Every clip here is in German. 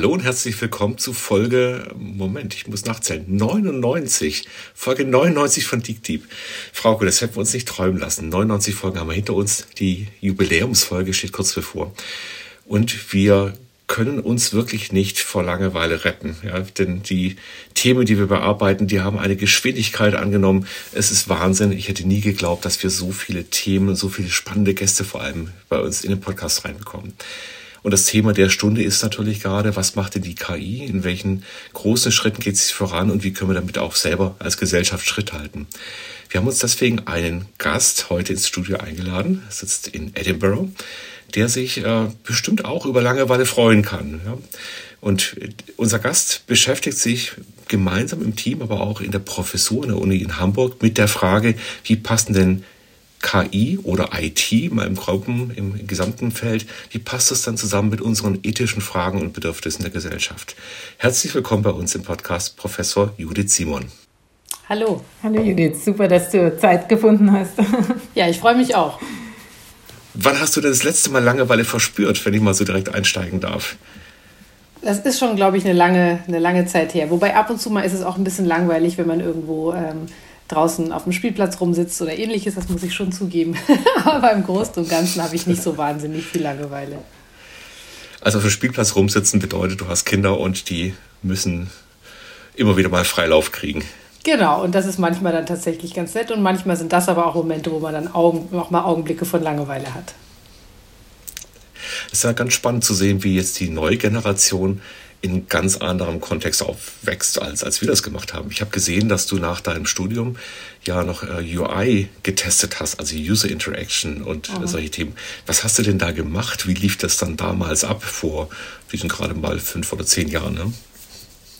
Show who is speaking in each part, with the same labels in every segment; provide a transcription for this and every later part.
Speaker 1: Hallo und herzlich willkommen zu Folge, Moment, ich muss nachzählen, 99. Folge 99 von Deep Deep. Frauke, das hätten wir uns nicht träumen lassen. 99 Folgen haben wir hinter uns. Die Jubiläumsfolge steht kurz bevor. Und wir können uns wirklich nicht vor Langeweile retten. Ja, denn die Themen, die wir bearbeiten, die haben eine Geschwindigkeit angenommen. Es ist Wahnsinn. Ich hätte nie geglaubt, dass wir so viele Themen, so viele spannende Gäste vor allem bei uns in den Podcast reinbekommen. Und das Thema der Stunde ist natürlich gerade, was macht denn die KI? In welchen großen Schritten geht sie voran und wie können wir damit auch selber als Gesellschaft Schritt halten? Wir haben uns deswegen einen Gast heute ins Studio eingeladen. Er sitzt in Edinburgh, der sich äh, bestimmt auch über Langeweile freuen kann. Ja? Und unser Gast beschäftigt sich gemeinsam im Team, aber auch in der Professur in der Uni in Hamburg mit der Frage, wie passen denn KI oder IT mal im Gruppen, im gesamten Feld, wie passt das dann zusammen mit unseren ethischen Fragen und Bedürfnissen der Gesellschaft? Herzlich willkommen bei uns im Podcast Professor Judith Simon.
Speaker 2: Hallo. Hallo Judith, super, dass du Zeit gefunden hast.
Speaker 3: ja, ich freue mich auch.
Speaker 1: Wann hast du denn das letzte Mal Langeweile verspürt, wenn ich mal so direkt einsteigen darf?
Speaker 3: Das ist schon, glaube ich, eine lange, eine lange Zeit her. Wobei ab und zu mal ist es auch ein bisschen langweilig, wenn man irgendwo ähm, draußen auf dem Spielplatz rumsitzt oder ähnliches, das muss ich schon zugeben. Aber im Großen und Ganzen habe ich nicht so wahnsinnig viel Langeweile.
Speaker 1: Also auf dem Spielplatz rumsitzen bedeutet, du hast Kinder und die müssen immer wieder mal Freilauf kriegen.
Speaker 3: Genau, und das ist manchmal dann tatsächlich ganz nett und manchmal sind das aber auch Momente, wo man dann Augen, auch mal Augenblicke von Langeweile hat.
Speaker 1: Es ist ja ganz spannend zu sehen, wie jetzt die neue Generation in ganz anderem Kontext aufwächst, als, als wir das gemacht haben. Ich habe gesehen, dass du nach deinem Studium ja noch äh, UI getestet hast, also User Interaction und mhm. solche Themen. Was hast du denn da gemacht? Wie lief das dann damals ab vor diesen gerade mal fünf oder zehn Jahren? Ne?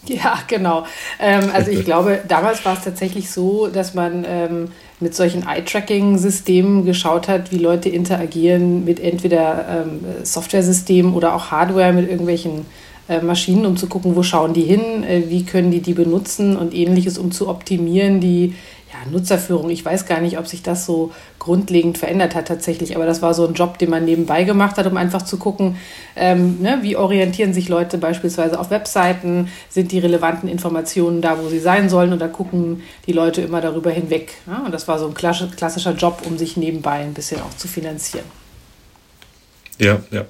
Speaker 3: Ja, genau. Ähm, also ich glaube, damals war es tatsächlich so, dass man ähm, mit solchen Eye-Tracking-Systemen geschaut hat, wie Leute interagieren mit entweder ähm, Software-Systemen oder auch Hardware mit irgendwelchen Maschinen, um zu gucken, wo schauen die hin, äh, wie können die die benutzen und ähnliches, um zu optimieren, die ja, Nutzerführung. Ich weiß gar nicht, ob sich das so grundlegend verändert hat tatsächlich, aber das war so ein Job, den man nebenbei gemacht hat, um einfach zu gucken, ähm, ne, wie orientieren sich Leute beispielsweise auf Webseiten, sind die relevanten Informationen da, wo sie sein sollen oder gucken die Leute immer darüber hinweg. Ja? Und das war so ein klassischer Job, um sich nebenbei ein bisschen auch zu finanzieren.
Speaker 1: Ja, ja.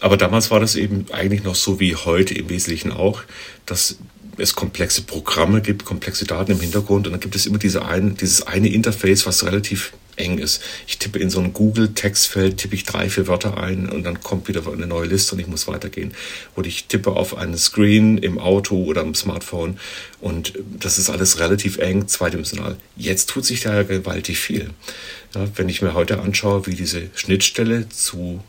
Speaker 1: Aber damals war das eben eigentlich noch so wie heute im Wesentlichen auch, dass es komplexe Programme gibt, komplexe Daten im Hintergrund und dann gibt es immer diese ein, dieses eine Interface, was relativ eng ist. Ich tippe in so ein Google-Textfeld, tippe ich drei, vier Wörter ein und dann kommt wieder eine neue Liste und ich muss weitergehen. Oder ich tippe auf einen Screen im Auto oder am Smartphone und das ist alles relativ eng, zweidimensional. Jetzt tut sich da gewaltig viel. Ja, wenn ich mir heute anschaue, wie diese Schnittstelle zu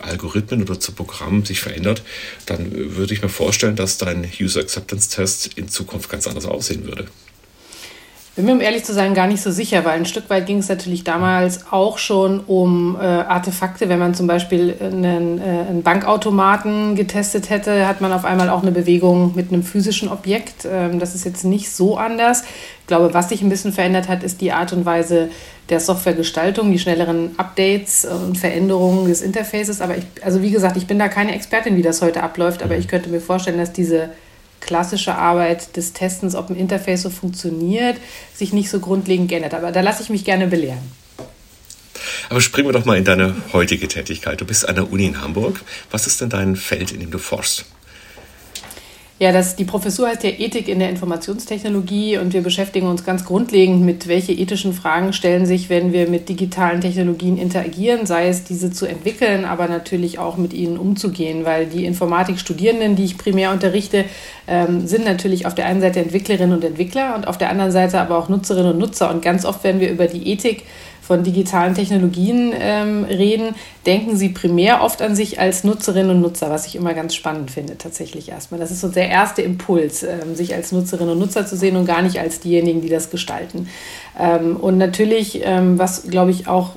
Speaker 1: Algorithmen oder zu Programmen sich verändert, dann würde ich mir vorstellen, dass dein User Acceptance Test in Zukunft ganz anders aussehen würde.
Speaker 3: Bin mir, um ehrlich zu sein, gar nicht so sicher, weil ein Stück weit ging es natürlich damals auch schon um äh, Artefakte. Wenn man zum Beispiel einen, äh, einen, Bankautomaten getestet hätte, hat man auf einmal auch eine Bewegung mit einem physischen Objekt. Ähm, das ist jetzt nicht so anders. Ich glaube, was sich ein bisschen verändert hat, ist die Art und Weise der Softwaregestaltung, die schnelleren Updates und Veränderungen des Interfaces. Aber ich, also wie gesagt, ich bin da keine Expertin, wie das heute abläuft, aber ich könnte mir vorstellen, dass diese klassische Arbeit des Testens, ob ein Interface so funktioniert, sich nicht so grundlegend geändert. Aber da lasse ich mich gerne belehren.
Speaker 1: Aber springen wir doch mal in deine heutige Tätigkeit. Du bist an der Uni in Hamburg. Was ist denn dein Feld, in dem du forschst?
Speaker 3: Ja, das, die Professur heißt ja Ethik in der Informationstechnologie und wir beschäftigen uns ganz grundlegend mit, welche ethischen Fragen stellen sich, wenn wir mit digitalen Technologien interagieren, sei es diese zu entwickeln, aber natürlich auch mit ihnen umzugehen, weil die Informatikstudierenden, die ich primär unterrichte, ähm, sind natürlich auf der einen Seite Entwicklerinnen und Entwickler und auf der anderen Seite aber auch Nutzerinnen und Nutzer. Und ganz oft, wenn wir über die Ethik von digitalen Technologien ähm, reden, denken sie primär oft an sich als Nutzerinnen und Nutzer, was ich immer ganz spannend finde, tatsächlich erstmal. Das ist so der erste Impuls, ähm, sich als Nutzerinnen und Nutzer zu sehen und gar nicht als diejenigen, die das gestalten. Ähm, und natürlich, ähm, was glaube ich auch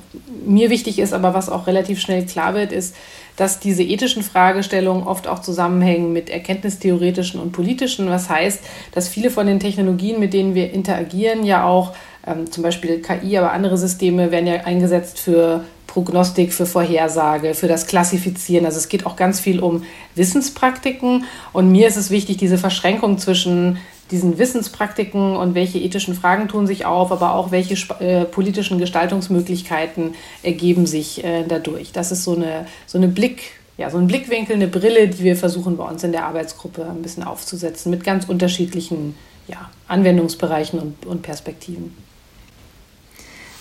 Speaker 3: mir wichtig ist, aber was auch relativ schnell klar wird, ist, dass diese ethischen Fragestellungen oft auch zusammenhängen mit erkenntnistheoretischen und politischen. Was heißt, dass viele von den Technologien, mit denen wir interagieren, ja auch ähm, zum Beispiel KI, aber andere Systeme werden ja eingesetzt für Prognostik, für Vorhersage, für das Klassifizieren. Also es geht auch ganz viel um Wissenspraktiken. Und mir ist es wichtig, diese Verschränkung zwischen diesen Wissenspraktiken und welche ethischen Fragen tun sich auf, aber auch welche äh, politischen Gestaltungsmöglichkeiten ergeben sich äh, dadurch. Das ist so eine, so eine Blick, ja, so ein Blickwinkel, eine Brille, die wir versuchen bei uns in der Arbeitsgruppe ein bisschen aufzusetzen mit ganz unterschiedlichen ja, Anwendungsbereichen und, und Perspektiven.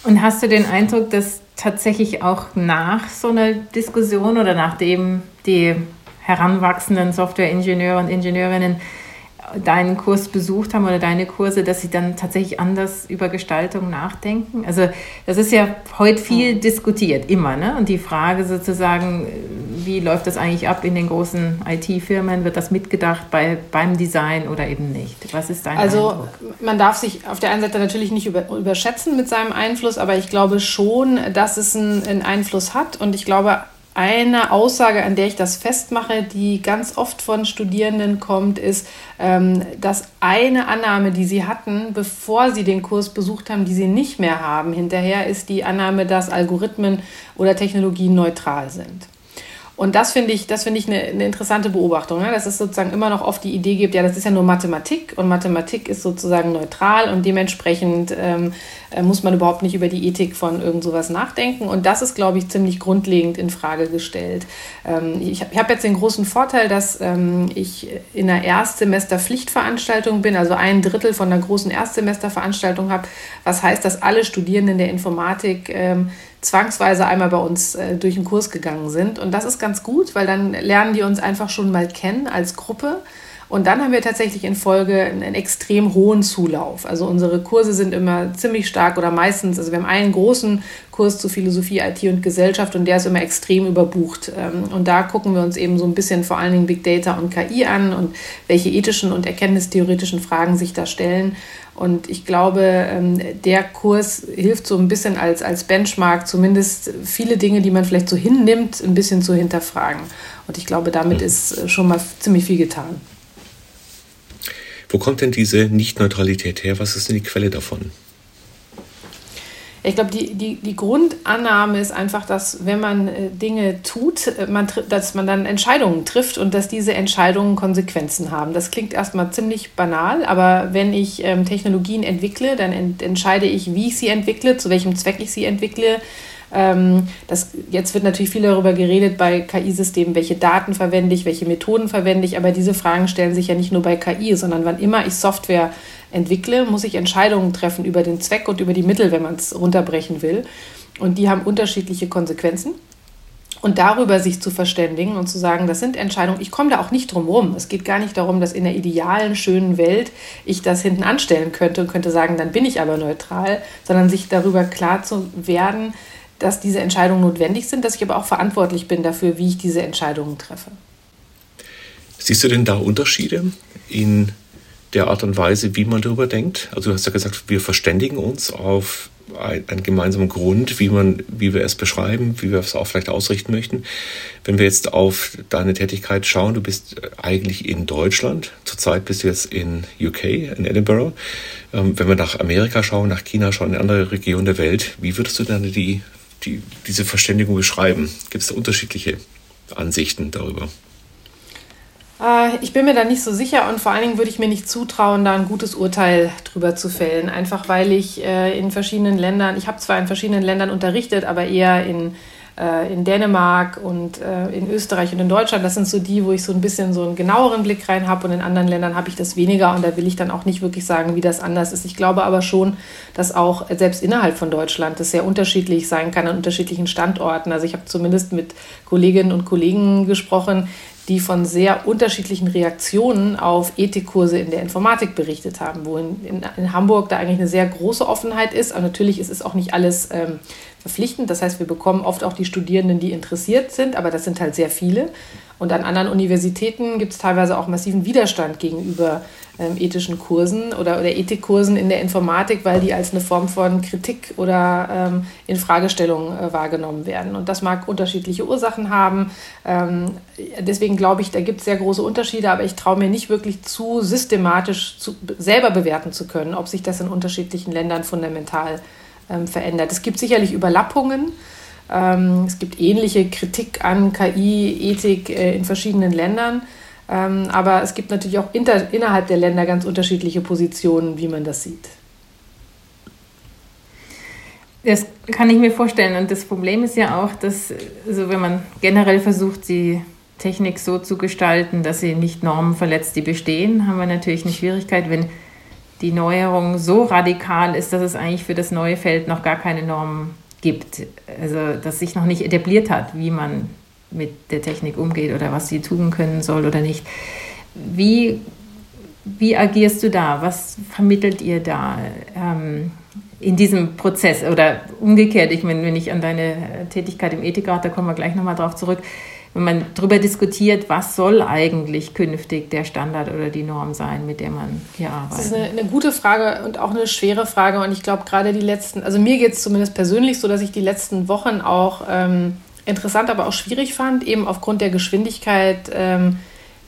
Speaker 2: Und hast du den Eindruck, dass tatsächlich auch nach so einer Diskussion oder nachdem die heranwachsenden Softwareingenieure und Ingenieurinnen deinen Kurs besucht haben oder deine Kurse, dass sie dann tatsächlich anders über Gestaltung nachdenken? Also das ist ja heute viel diskutiert, immer. Ne? Und die Frage sozusagen, wie läuft das eigentlich ab in den großen IT-Firmen? Wird das mitgedacht bei, beim Design oder eben nicht? Was ist dein
Speaker 3: Also Eindruck? man darf sich auf der einen Seite natürlich nicht über, überschätzen mit seinem Einfluss, aber ich glaube schon, dass es einen, einen Einfluss hat. Und ich glaube, eine Aussage, an der ich das festmache, die ganz oft von Studierenden kommt, ist, ähm, dass eine Annahme, die sie hatten, bevor sie den Kurs besucht haben, die sie nicht mehr haben, hinterher ist die Annahme, dass Algorithmen oder Technologien neutral sind. Und das finde ich, das finde ich eine, eine, interessante Beobachtung, ne? dass es sozusagen immer noch oft die Idee gibt, ja, das ist ja nur Mathematik und Mathematik ist sozusagen neutral und dementsprechend ähm, äh, muss man überhaupt nicht über die Ethik von irgend sowas nachdenken. Und das ist, glaube ich, ziemlich grundlegend in Frage gestellt. Ähm, ich habe hab jetzt den großen Vorteil, dass ähm, ich in einer Erstsemester-Pflichtveranstaltung bin, also ein Drittel von einer großen Erstsemesterveranstaltung habe, was heißt, dass alle Studierenden der Informatik ähm, zwangsweise einmal bei uns äh, durch den Kurs gegangen sind. Und das ist ganz gut, weil dann lernen die uns einfach schon mal kennen als Gruppe. Und dann haben wir tatsächlich in Folge einen, extrem hohen Zulauf. Also unsere Kurse sind immer ziemlich stark oder meistens, also wir haben einen großen Kurs zu Philosophie, IT und Gesellschaft und der ist immer extrem überbucht. Ähm, und da gucken wir uns eben so ein bisschen vor allen Dingen Big Data und KI an und welche ethischen und erkenntnistheoretischen Fragen sich da stellen. Und ich glaube, ähm, der Kurs hilft so ein bisschen als, als Benchmark, zumindest viele Dinge, die man vielleicht so hinnimmt, ein bisschen zu hinterfragen. Und ich glaube, damit ist äh, schon mal ziemlich viel getan.
Speaker 1: Wo kommt denn diese Nicht-Neutralität her? Was ist denn die Quelle davon?
Speaker 3: Ich glaube, die, die, die Grundannahme ist einfach, dass wenn man äh, Dinge tut, äh, man, dass man dann Entscheidungen trifft und dass diese Entscheidungen Konsequenzen haben. Das klingt erstmal ziemlich banal, aber wenn ich ähm, Technologien entwickle, dann ent entscheide ich, wie ich sie entwickle, zu welchem Zweck ich sie entwickle, ähm, das, jetzt wird natürlich viel darüber geredet bei KI-Systemen, welche Daten verwende ich, welche Methoden verwende ich, aber diese Fragen stellen sich ja nicht nur bei KI, sondern wann immer ich Software entwickle, muss ich Entscheidungen treffen über den Zweck und über die Mittel, wenn man es runterbrechen will. Und die haben unterschiedliche Konsequenzen. Und darüber sich zu verständigen und zu sagen, das sind Entscheidungen, ich komme da auch nicht drum rum. Es geht gar nicht darum, dass in der idealen, schönen Welt ich das hinten anstellen könnte und könnte sagen, dann bin ich aber neutral, sondern sich darüber klar zu werden, dass diese Entscheidungen notwendig sind, dass ich aber auch verantwortlich bin dafür, wie ich diese Entscheidungen treffe.
Speaker 1: Siehst du denn da Unterschiede in der Art und Weise, wie man darüber denkt? Also du hast ja gesagt, wir verständigen uns auf einen gemeinsamen Grund, wie, man, wie wir es beschreiben, wie wir es auch vielleicht ausrichten möchten. Wenn wir jetzt auf deine Tätigkeit schauen, du bist eigentlich in Deutschland, zurzeit bist du jetzt in UK, in Edinburgh. Ähm, wenn wir nach Amerika schauen, nach China schauen, in andere Regionen der Welt, wie würdest du dann die die, diese Verständigung beschreiben? Gibt es da unterschiedliche Ansichten darüber?
Speaker 3: Äh, ich bin mir da nicht so sicher und vor allen Dingen würde ich mir nicht zutrauen, da ein gutes Urteil drüber zu fällen. Einfach weil ich äh, in verschiedenen Ländern, ich habe zwar in verschiedenen Ländern unterrichtet, aber eher in in Dänemark und äh, in Österreich und in Deutschland. Das sind so die, wo ich so ein bisschen so einen genaueren Blick rein habe und in anderen Ländern habe ich das weniger und da will ich dann auch nicht wirklich sagen, wie das anders ist. Ich glaube aber schon, dass auch selbst innerhalb von Deutschland das sehr unterschiedlich sein kann an unterschiedlichen Standorten. Also ich habe zumindest mit Kolleginnen und Kollegen gesprochen, die von sehr unterschiedlichen Reaktionen auf Ethikkurse in der Informatik berichtet haben, wo in, in, in Hamburg da eigentlich eine sehr große Offenheit ist. Aber natürlich ist es auch nicht alles ähm, verpflichtend. Das heißt, wir bekommen oft auch die Studierenden, die interessiert sind, aber das sind halt sehr viele. Und an anderen Universitäten gibt es teilweise auch massiven Widerstand gegenüber ähm, ethischen Kursen oder, oder Ethikkursen in der Informatik, weil die als eine Form von Kritik oder ähm, Infragestellung äh, wahrgenommen werden. Und das mag unterschiedliche Ursachen haben. Ähm, deswegen glaube ich, da gibt es sehr große Unterschiede, aber ich traue mir nicht wirklich zu, systematisch zu, selber bewerten zu können, ob sich das in unterschiedlichen Ländern fundamental ähm, verändert. Es gibt sicherlich Überlappungen. Ähm, es gibt ähnliche Kritik an KI-Ethik äh, in verschiedenen Ländern. Ähm, aber es gibt natürlich auch inter, innerhalb der Länder ganz unterschiedliche Positionen, wie man das sieht.
Speaker 2: Das kann ich mir vorstellen. Und das Problem ist ja auch, dass, also wenn man generell versucht, die Technik so zu gestalten, dass sie nicht Normen verletzt, die bestehen, haben wir natürlich eine Schwierigkeit, wenn die Neuerung so radikal ist, dass es eigentlich für das neue Feld noch gar keine Normen gibt. Also, dass sich noch nicht etabliert hat, wie man mit der Technik umgeht oder was sie tun können soll oder nicht. Wie, wie agierst du da? Was vermittelt ihr da ähm, in diesem Prozess? Oder umgekehrt, ich meine, wenn ich an deine Tätigkeit im Ethikrat, da kommen wir gleich nochmal drauf zurück, wenn man darüber diskutiert, was soll eigentlich künftig der Standard oder die Norm sein, mit der man hier arbeitet?
Speaker 3: Das ist eine, eine gute Frage und auch eine schwere Frage. Und ich glaube, gerade die letzten, also mir geht es zumindest persönlich so, dass ich die letzten Wochen auch ähm, interessant, aber auch schwierig fand, eben aufgrund der Geschwindigkeit. Ähm,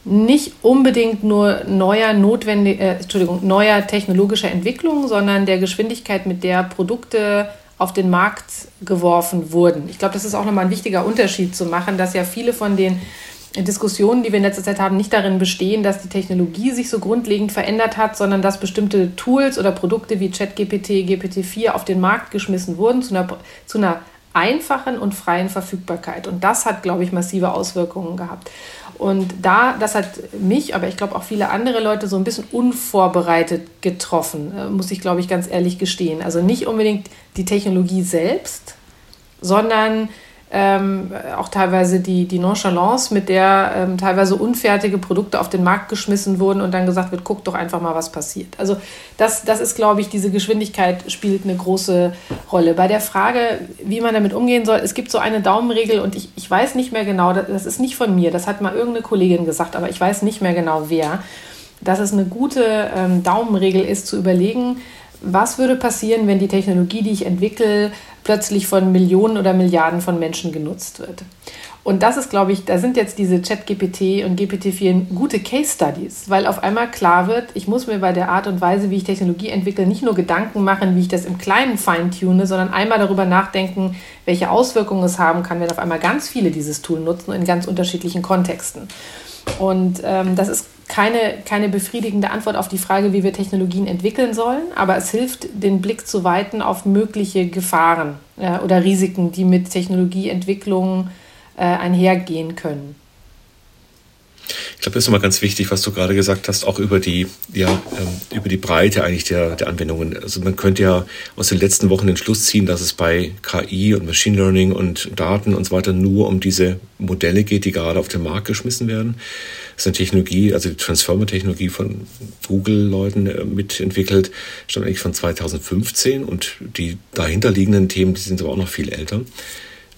Speaker 3: nicht unbedingt nur neuer notwendig, äh, Entschuldigung, neuer technologischer Entwicklung, sondern der Geschwindigkeit, mit der Produkte auf den Markt geworfen wurden. Ich glaube, das ist auch nochmal ein wichtiger Unterschied zu machen, dass ja viele von den Diskussionen, die wir in letzter Zeit haben, nicht darin bestehen, dass die Technologie sich so grundlegend verändert hat, sondern dass bestimmte Tools oder Produkte wie ChatGPT, GPT-4 auf den Markt geschmissen wurden zu einer, zu einer einfachen und freien Verfügbarkeit. Und das hat, glaube ich, massive Auswirkungen gehabt. Und da, das hat mich, aber ich glaube auch viele andere Leute so ein bisschen unvorbereitet getroffen, äh, muss ich, glaube ich, ganz ehrlich gestehen. Also nicht unbedingt die Technologie selbst, sondern ähm, auch teilweise die, die Nonchalance, mit der ähm, teilweise unfertige Produkte auf den Markt geschmissen wurden und dann gesagt wird, guck doch einfach mal, was passiert. Also das, das ist, glaube ich, diese Geschwindigkeit spielt eine große Rolle. Bei der Frage, wie man damit umgehen soll, es gibt so eine Daumenregel und ich, ich weiß nicht mehr genau, das, das ist nicht von mir, das hat mal irgendeine Kollegin gesagt, aber ich weiß nicht mehr genau wer, dass es eine gute ähm, Daumenregel ist, zu überlegen, was würde passieren, wenn die Technologie, die ich entwickle, plötzlich von Millionen oder Milliarden von Menschen genutzt wird. Und das ist, glaube ich, da sind jetzt diese Chat-GPT und GPT-4 gute Case Studies, weil auf einmal klar wird, ich muss mir bei der Art und Weise, wie ich Technologie entwickle, nicht nur Gedanken machen, wie ich das im Kleinen feintune, sondern einmal darüber nachdenken, welche Auswirkungen es haben kann, wenn auf einmal ganz viele dieses Tool nutzen in ganz unterschiedlichen Kontexten. Und ähm, das ist keine, keine befriedigende Antwort auf die Frage, wie wir Technologien entwickeln sollen, aber es hilft, den Blick zu weiten auf mögliche Gefahren äh, oder Risiken, die mit Technologieentwicklung äh, einhergehen können.
Speaker 1: Ich glaube, das ist nochmal ganz wichtig, was du gerade gesagt hast, auch über die, ja, ähm, über die Breite eigentlich der, der Anwendungen. Also man könnte ja aus den letzten Wochen den Schluss ziehen, dass es bei KI und Machine Learning und Daten und so weiter nur um diese Modelle geht, die gerade auf den Markt geschmissen werden. Das ist eine Technologie, also die Transformer-Technologie von Google-Leuten äh, mitentwickelt, stammt eigentlich von 2015 und die dahinterliegenden Themen, die sind aber auch noch viel älter.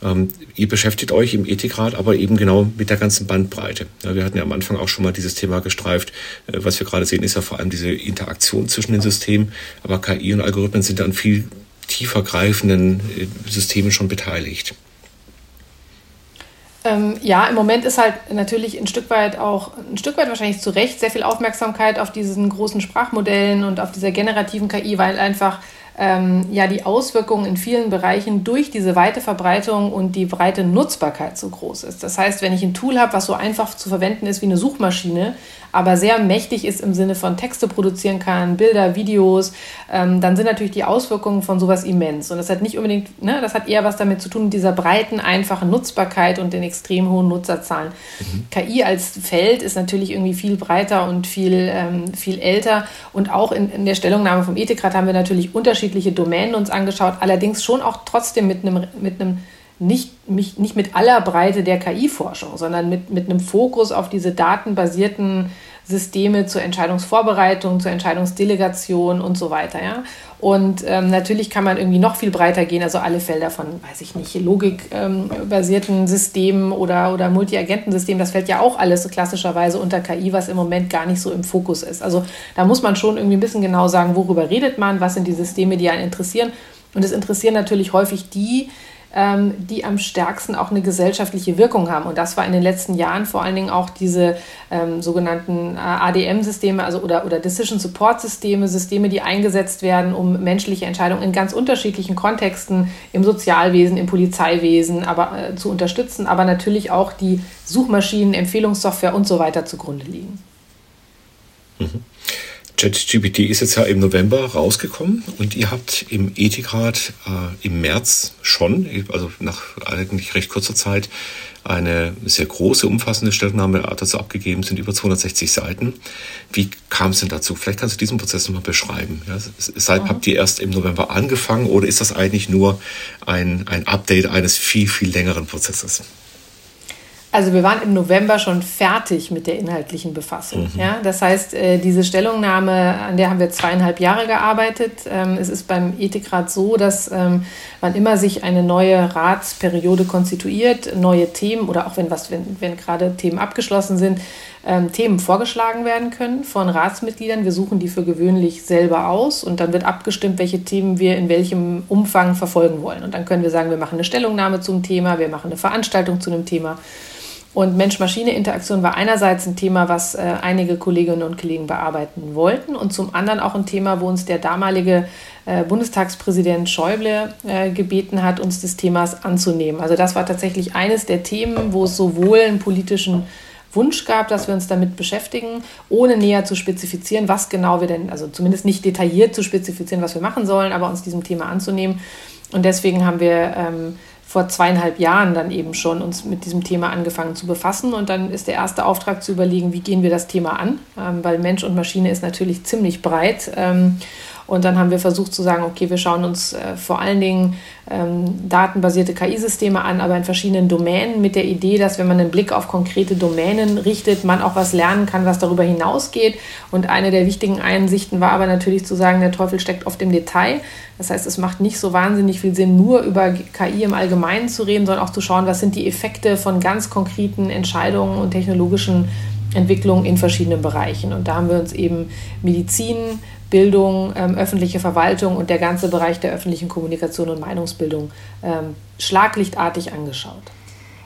Speaker 1: Ähm, ihr beschäftigt euch im Ethikrat aber eben genau mit der ganzen Bandbreite. Ja, wir hatten ja am Anfang auch schon mal dieses Thema gestreift. Äh, was wir gerade sehen, ist ja vor allem diese Interaktion zwischen den Systemen. Aber KI und Algorithmen sind an viel tiefer greifenden äh, Systemen schon beteiligt.
Speaker 3: Ähm, ja, im Moment ist halt natürlich ein Stück weit auch, ein Stück weit wahrscheinlich zu Recht sehr viel Aufmerksamkeit auf diesen großen Sprachmodellen und auf dieser generativen KI, weil einfach ähm, ja die Auswirkungen in vielen Bereichen durch diese weite Verbreitung und die breite Nutzbarkeit so groß ist. Das heißt, wenn ich ein Tool habe, was so einfach zu verwenden ist wie eine Suchmaschine, aber sehr mächtig ist im Sinne von Texte produzieren kann, Bilder, Videos, ähm, dann sind natürlich die Auswirkungen von sowas immens. Und das hat nicht unbedingt, ne, das hat eher was damit zu tun mit dieser breiten, einfachen Nutzbarkeit und den extrem hohen Nutzerzahlen. Mhm. KI als Feld ist natürlich irgendwie viel breiter und viel, ähm, viel älter. Und auch in, in der Stellungnahme vom Ethikrat haben wir natürlich unterschiedliche Domänen uns angeschaut, allerdings schon auch trotzdem mit einem, mit einem nicht, nicht mit aller Breite der KI-Forschung, sondern mit, mit einem Fokus auf diese datenbasierten Systeme zur Entscheidungsvorbereitung, zur Entscheidungsdelegation und so weiter. Ja? Und ähm, natürlich kann man irgendwie noch viel breiter gehen, also alle Felder von, weiß ich nicht, logikbasierten ähm, Systemen oder, oder Multi-Agenten-Systemen, das fällt ja auch alles klassischerweise unter KI, was im Moment gar nicht so im Fokus ist. Also da muss man schon irgendwie ein bisschen genau sagen, worüber redet man, was sind die Systeme, die einen interessieren. Und es interessieren natürlich häufig die, die am stärksten auch eine gesellschaftliche Wirkung haben. Und das war in den letzten Jahren vor allen Dingen auch diese ähm, sogenannten äh, ADM-Systeme also oder, oder Decision Support-Systeme, Systeme, die eingesetzt werden, um menschliche Entscheidungen in ganz unterschiedlichen Kontexten im Sozialwesen, im Polizeiwesen aber, äh, zu unterstützen, aber natürlich auch die Suchmaschinen, Empfehlungssoftware und so weiter zugrunde liegen.
Speaker 1: Mhm. ChatGPT ist jetzt ja im November rausgekommen und ihr habt im Ethikrat äh, im März schon, also nach eigentlich recht kurzer Zeit, eine sehr große, umfassende Stellungnahme dazu abgegeben, sind über 260 Seiten. Wie kam es denn dazu? Vielleicht kannst du diesen Prozess nochmal beschreiben. Ja, seit, mhm. habt ihr erst im November angefangen oder ist das eigentlich nur ein, ein Update eines viel, viel längeren Prozesses?
Speaker 3: Also wir waren im November schon fertig mit der inhaltlichen Befassung. Mhm. Ja? Das heißt, äh, diese Stellungnahme, an der haben wir zweieinhalb Jahre gearbeitet. Ähm, es ist beim Ethikrat so, dass ähm, wann immer sich eine neue Ratsperiode konstituiert, neue Themen oder auch wenn, was, wenn, wenn gerade Themen abgeschlossen sind, ähm, Themen vorgeschlagen werden können von Ratsmitgliedern. Wir suchen die für gewöhnlich selber aus und dann wird abgestimmt, welche Themen wir in welchem Umfang verfolgen wollen. Und dann können wir sagen, wir machen eine Stellungnahme zum Thema, wir machen eine Veranstaltung zu einem Thema. Und Mensch-Maschine-Interaktion war einerseits ein Thema, was äh, einige Kolleginnen und Kollegen bearbeiten wollten und zum anderen auch ein Thema, wo uns der damalige äh, Bundestagspräsident Schäuble äh, gebeten hat, uns des Themas anzunehmen. Also das war tatsächlich eines der Themen, wo es sowohl einen politischen Wunsch gab, dass wir uns damit beschäftigen, ohne näher zu spezifizieren, was genau wir denn, also zumindest nicht detailliert zu spezifizieren, was wir machen sollen, aber uns diesem Thema anzunehmen. Und deswegen haben wir ähm, vor zweieinhalb Jahren dann eben schon uns mit diesem Thema angefangen zu befassen. Und dann ist der erste Auftrag zu überlegen, wie gehen wir das Thema an, ähm, weil Mensch und Maschine ist natürlich ziemlich breit. Ähm, und dann haben wir versucht zu sagen, okay, wir schauen uns äh, vor allen Dingen ähm, datenbasierte KI-Systeme an, aber in verschiedenen Domänen mit der Idee, dass wenn man einen Blick auf konkrete Domänen richtet, man auch was lernen kann, was darüber hinausgeht. Und eine der wichtigen Einsichten war aber natürlich zu sagen, der Teufel steckt oft im Detail. Das heißt, es macht nicht so wahnsinnig viel Sinn, nur über KI im Allgemeinen zu reden, sondern auch zu schauen, was sind die Effekte von ganz konkreten Entscheidungen und technologischen Entwicklungen in verschiedenen Bereichen. Und da haben wir uns eben Medizin, Bildung, ähm, öffentliche Verwaltung und der ganze Bereich der öffentlichen Kommunikation und Meinungsbildung ähm, schlaglichtartig angeschaut.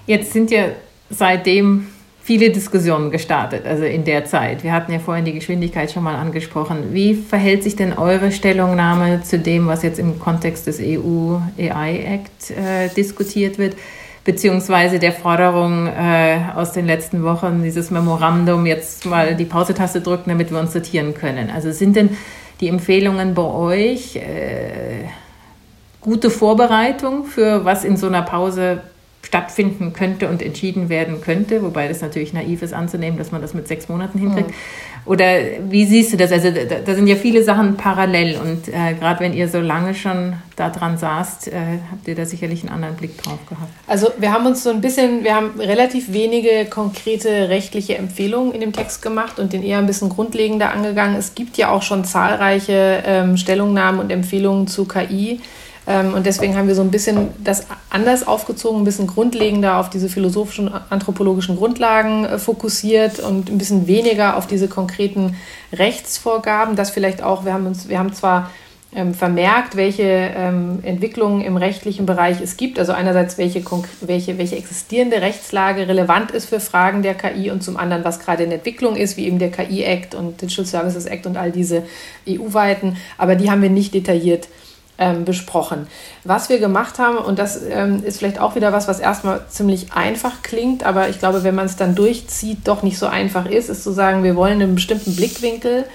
Speaker 2: Jetzt sind ja seitdem viele Diskussionen gestartet, also in der Zeit. Wir hatten ja vorhin die Geschwindigkeit schon mal angesprochen. Wie verhält sich denn eure Stellungnahme zu dem, was jetzt im Kontext des EU AI Act äh, diskutiert wird? Beziehungsweise der Forderung äh, aus den letzten Wochen, dieses Memorandum jetzt mal die Pausetaste drücken, damit wir uns sortieren können. Also sind denn die Empfehlungen bei euch äh, gute Vorbereitung für was in so einer Pause stattfinden könnte und entschieden werden könnte, wobei das natürlich naiv ist anzunehmen, dass man das mit sechs Monaten hinkriegt. Mhm. Oder wie siehst du das? Also da, da sind ja viele Sachen parallel und äh, gerade wenn ihr so lange schon daran saßt, äh, habt ihr da sicherlich einen anderen Blick drauf gehabt.
Speaker 3: Also wir haben uns so ein bisschen, wir haben relativ wenige konkrete rechtliche Empfehlungen in dem Text gemacht und den eher ein bisschen grundlegender angegangen. Es gibt ja auch schon zahlreiche ähm, Stellungnahmen und Empfehlungen zu KI und deswegen haben wir so ein bisschen das anders aufgezogen, ein bisschen grundlegender auf diese philosophischen, anthropologischen Grundlagen äh, fokussiert und ein bisschen weniger auf diese konkreten Rechtsvorgaben. Das vielleicht auch, wir haben uns, wir haben zwar ähm, vermerkt, welche ähm, Entwicklungen im rechtlichen Bereich es gibt. Also einerseits, welche, welche, welche existierende Rechtslage relevant ist für Fragen der KI und zum anderen, was gerade in Entwicklung ist, wie eben der KI-Act und Digital Services Act und all diese EU-weiten. Aber die haben wir nicht detailliert ähm, besprochen. Was wir gemacht haben, und das ähm, ist vielleicht auch wieder was, was erstmal ziemlich einfach klingt, aber ich glaube, wenn man es dann durchzieht, doch nicht so einfach ist, ist zu sagen, wir wollen einen bestimmten Blickwinkel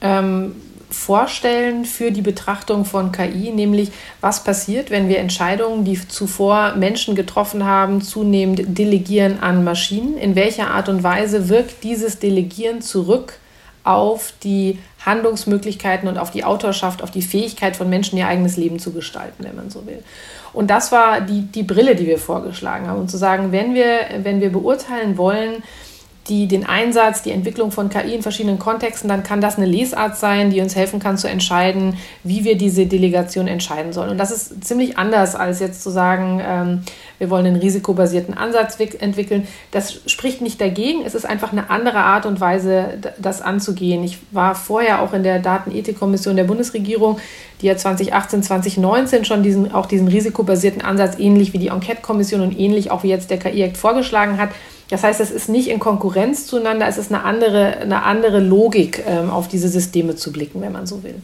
Speaker 3: ähm, vorstellen für die Betrachtung von KI, nämlich was passiert, wenn wir Entscheidungen, die zuvor Menschen getroffen haben, zunehmend delegieren an Maschinen. In welcher Art und Weise wirkt dieses Delegieren zurück auf die Handlungsmöglichkeiten und auf die Autorschaft, auf die Fähigkeit von Menschen, ihr eigenes Leben zu gestalten, wenn man so will. Und das war die, die Brille, die wir vorgeschlagen haben. Und zu sagen, wenn wir, wenn wir beurteilen wollen, die, den Einsatz, die Entwicklung von KI in verschiedenen Kontexten, dann kann das eine Lesart sein, die uns helfen kann zu entscheiden, wie wir diese Delegation entscheiden sollen. Und das ist ziemlich anders als jetzt zu sagen, ähm, wir wollen einen risikobasierten Ansatz entwickeln. Das spricht nicht dagegen, es ist einfach eine andere Art und Weise, das anzugehen. Ich war vorher auch in der Datenethikkommission der Bundesregierung, die ja 2018, 2019 schon diesen, auch diesen risikobasierten Ansatz ähnlich wie die Enquete-Kommission und ähnlich auch wie jetzt der KI-Act vorgeschlagen hat. Das heißt, es ist nicht in Konkurrenz zueinander, es ist eine andere, eine andere Logik, ähm, auf diese Systeme zu blicken, wenn man so will.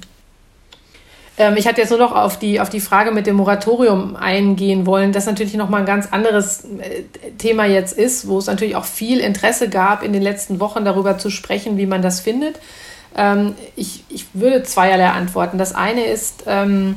Speaker 3: Ähm, ich hatte jetzt nur noch auf die, auf die Frage mit dem Moratorium eingehen wollen, das natürlich nochmal ein ganz anderes äh, Thema jetzt ist, wo es natürlich auch viel Interesse gab, in den letzten Wochen darüber zu sprechen, wie man das findet. Ähm, ich, ich würde zweierlei antworten. Das eine ist, ähm,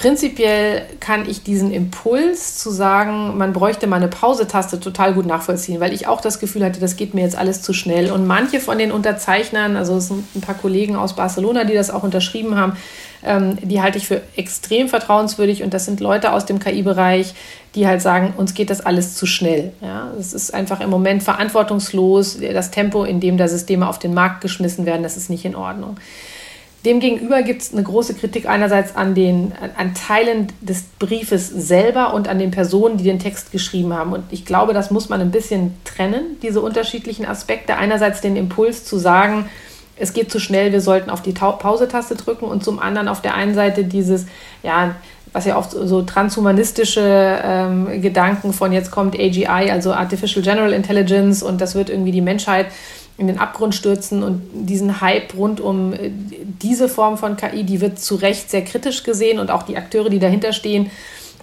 Speaker 3: Prinzipiell kann ich diesen Impuls zu sagen, man bräuchte mal eine Pause-Taste total gut nachvollziehen, weil ich auch das Gefühl hatte, das geht mir jetzt alles zu schnell. Und manche von den Unterzeichnern, also es sind ein paar Kollegen aus Barcelona, die das auch unterschrieben haben, ähm, die halte ich für extrem vertrauenswürdig und das sind Leute aus dem KI-Bereich, die halt sagen, uns geht das alles zu schnell. Ja, es ist einfach im Moment verantwortungslos. Das Tempo, in dem da Systeme auf den Markt geschmissen werden, das ist nicht in Ordnung. Demgegenüber gibt es eine große Kritik einerseits an, den, an Teilen des Briefes selber und an den Personen, die den Text geschrieben haben. Und ich glaube, das muss man ein bisschen trennen, diese unterschiedlichen Aspekte. Einerseits den Impuls zu sagen, es geht zu schnell, wir sollten auf die Pause-Taste drücken und zum anderen auf der einen Seite dieses, ja, was ja oft so transhumanistische ähm, Gedanken von jetzt kommt AGI, also Artificial General Intelligence und das wird irgendwie die Menschheit in den Abgrund stürzen und diesen Hype rund um äh, diese Form von KI, die wird zu Recht sehr kritisch gesehen und auch die Akteure, die dahinter stehen,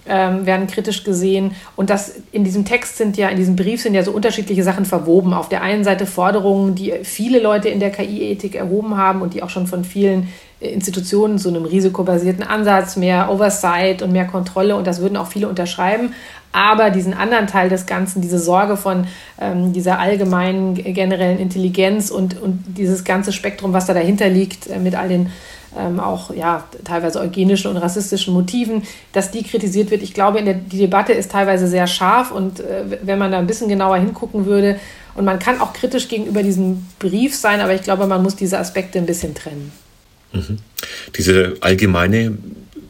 Speaker 3: ähm, werden kritisch gesehen. Und das in diesem Text sind ja, in diesem Brief sind ja so unterschiedliche Sachen verwoben. Auf der einen Seite Forderungen, die viele Leute in der KI-Ethik erhoben haben und die auch schon von vielen äh, Institutionen zu einem risikobasierten Ansatz, mehr Oversight und mehr Kontrolle und das würden auch viele unterschreiben aber diesen anderen Teil des Ganzen, diese Sorge von ähm, dieser allgemeinen generellen Intelligenz und, und dieses ganze Spektrum, was da dahinter liegt, äh, mit all den ähm, auch ja, teilweise eugenischen und rassistischen Motiven, dass die kritisiert wird. Ich glaube, der, die Debatte ist teilweise sehr scharf und äh, wenn man da ein bisschen genauer hingucken würde, und man kann auch kritisch gegenüber diesem Brief sein, aber ich glaube, man muss diese Aspekte ein bisschen trennen.
Speaker 1: Mhm. Diese allgemeine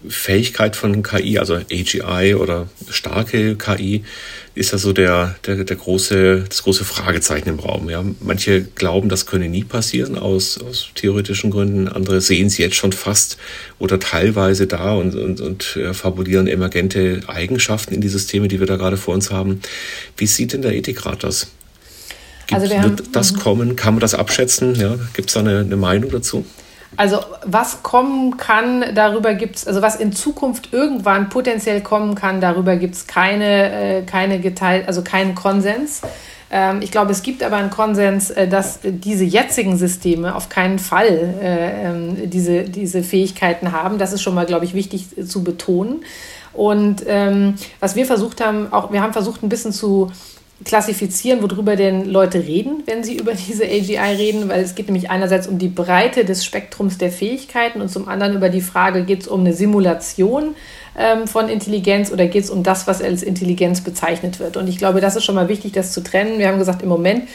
Speaker 1: Fähigkeit von KI, also AGI oder starke KI, ist ja so der, der, der große, das große Fragezeichen im Raum. Ja. Manche glauben, das könne nie passieren aus, aus theoretischen Gründen. Andere sehen es jetzt schon fast oder teilweise da und, und, und äh, fabulieren emergente Eigenschaften in die Systeme, die wir da gerade vor uns haben. Wie sieht denn der Ethikrat das? Gibt, also wird das kommen? Kann man das abschätzen? Ja, Gibt es da eine, eine Meinung dazu?
Speaker 3: Also was kommen kann, darüber gibt es, also was in Zukunft irgendwann potenziell kommen kann, darüber gibt es keine, äh, keine geteilt, also keinen Konsens. Ähm, ich glaube, es gibt aber einen Konsens, äh, dass diese jetzigen Systeme auf keinen Fall äh, ähm, diese, diese Fähigkeiten haben. Das ist schon mal, glaube ich, wichtig zu betonen. Und ähm, was wir versucht haben, auch wir haben versucht, ein bisschen zu klassifizieren, worüber denn Leute reden, wenn sie über diese AGI reden, weil es geht nämlich einerseits um die Breite des Spektrums der Fähigkeiten und zum anderen über die Frage, geht es um eine Simulation ähm, von Intelligenz oder geht es um das, was als Intelligenz bezeichnet wird. Und ich glaube, das ist schon mal wichtig, das zu trennen. Wir haben gesagt, im Moment